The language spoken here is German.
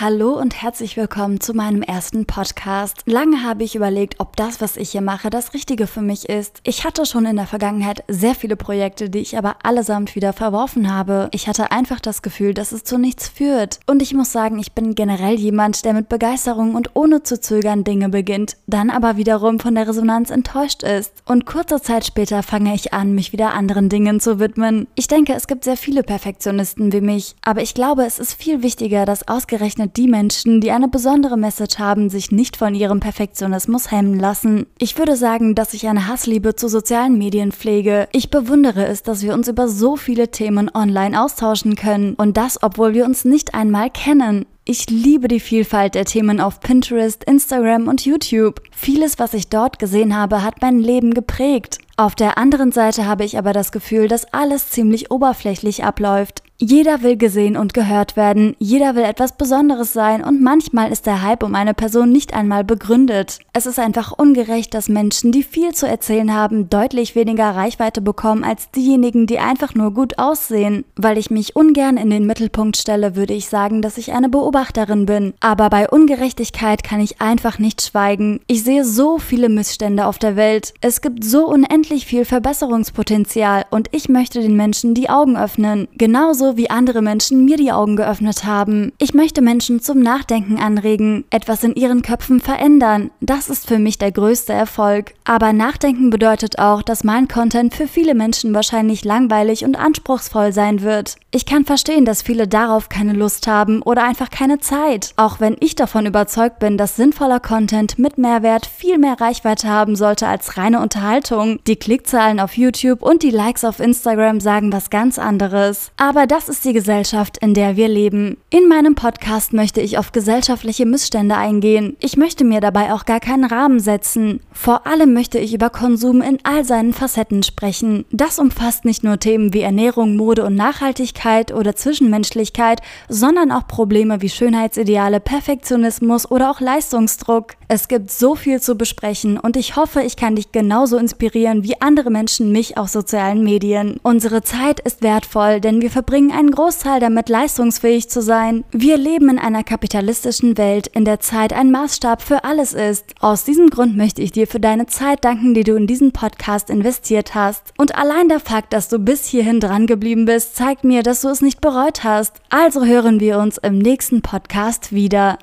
Hallo und herzlich willkommen zu meinem ersten Podcast. Lange habe ich überlegt, ob das, was ich hier mache, das Richtige für mich ist. Ich hatte schon in der Vergangenheit sehr viele Projekte, die ich aber allesamt wieder verworfen habe. Ich hatte einfach das Gefühl, dass es zu nichts führt. Und ich muss sagen, ich bin generell jemand, der mit Begeisterung und ohne zu zögern Dinge beginnt, dann aber wiederum von der Resonanz enttäuscht ist. Und kurze Zeit später fange ich an, mich wieder anderen Dingen zu widmen. Ich denke, es gibt sehr viele Perfektionisten wie mich, aber ich glaube, es ist viel wichtiger, dass ausgerechnet ausgerechnet die Menschen, die eine besondere Message haben, sich nicht von ihrem Perfektionismus hemmen lassen. Ich würde sagen, dass ich eine Hassliebe zu sozialen Medien pflege. Ich bewundere es, dass wir uns über so viele Themen online austauschen können und das, obwohl wir uns nicht einmal kennen. Ich liebe die Vielfalt der Themen auf Pinterest, Instagram und YouTube. Vieles, was ich dort gesehen habe, hat mein Leben geprägt. Auf der anderen Seite habe ich aber das Gefühl, dass alles ziemlich oberflächlich abläuft. Jeder will gesehen und gehört werden, jeder will etwas Besonderes sein und manchmal ist der Hype um eine Person nicht einmal begründet. Es ist einfach ungerecht, dass Menschen, die viel zu erzählen haben, deutlich weniger Reichweite bekommen als diejenigen, die einfach nur gut aussehen. Weil ich mich ungern in den Mittelpunkt stelle, würde ich sagen, dass ich eine Beobachterin bin. Aber bei Ungerechtigkeit kann ich einfach nicht schweigen. Ich sehe so viele Missstände auf der Welt. Es gibt so unendlich viel Verbesserungspotenzial und ich möchte den Menschen die Augen öffnen. Genauso genauso wie andere Menschen mir die Augen geöffnet haben. Ich möchte Menschen zum Nachdenken anregen, etwas in ihren Köpfen verändern. Das ist für mich der größte Erfolg. Aber Nachdenken bedeutet auch, dass mein Content für viele Menschen wahrscheinlich langweilig und anspruchsvoll sein wird. Ich kann verstehen, dass viele darauf keine Lust haben oder einfach keine Zeit. Auch wenn ich davon überzeugt bin, dass sinnvoller Content mit Mehrwert viel mehr Reichweite haben sollte als reine Unterhaltung. Die Klickzahlen auf YouTube und die Likes auf Instagram sagen was ganz anderes. Aber das ist die Gesellschaft, in der wir leben. In meinem Podcast möchte ich auf gesellschaftliche Missstände eingehen. Ich möchte mir dabei auch gar keinen Rahmen setzen. Vor allem möchte ich über Konsum in all seinen Facetten sprechen. Das umfasst nicht nur Themen wie Ernährung, Mode und Nachhaltigkeit oder Zwischenmenschlichkeit, sondern auch Probleme wie Schönheitsideale, Perfektionismus oder auch Leistungsdruck. Es gibt so viel zu besprechen und ich hoffe, ich kann dich genauso inspirieren wie andere Menschen mich auf sozialen Medien. Unsere Zeit ist wertvoll, denn wir verbringen verbringen einen Großteil damit, leistungsfähig zu sein. Wir leben in einer kapitalistischen Welt, in der Zeit ein Maßstab für alles ist. Aus diesem Grund möchte ich dir für deine Zeit danken, die du in diesen Podcast investiert hast. Und allein der Fakt, dass du bis hierhin dran geblieben bist, zeigt mir, dass du es nicht bereut hast. Also hören wir uns im nächsten Podcast wieder.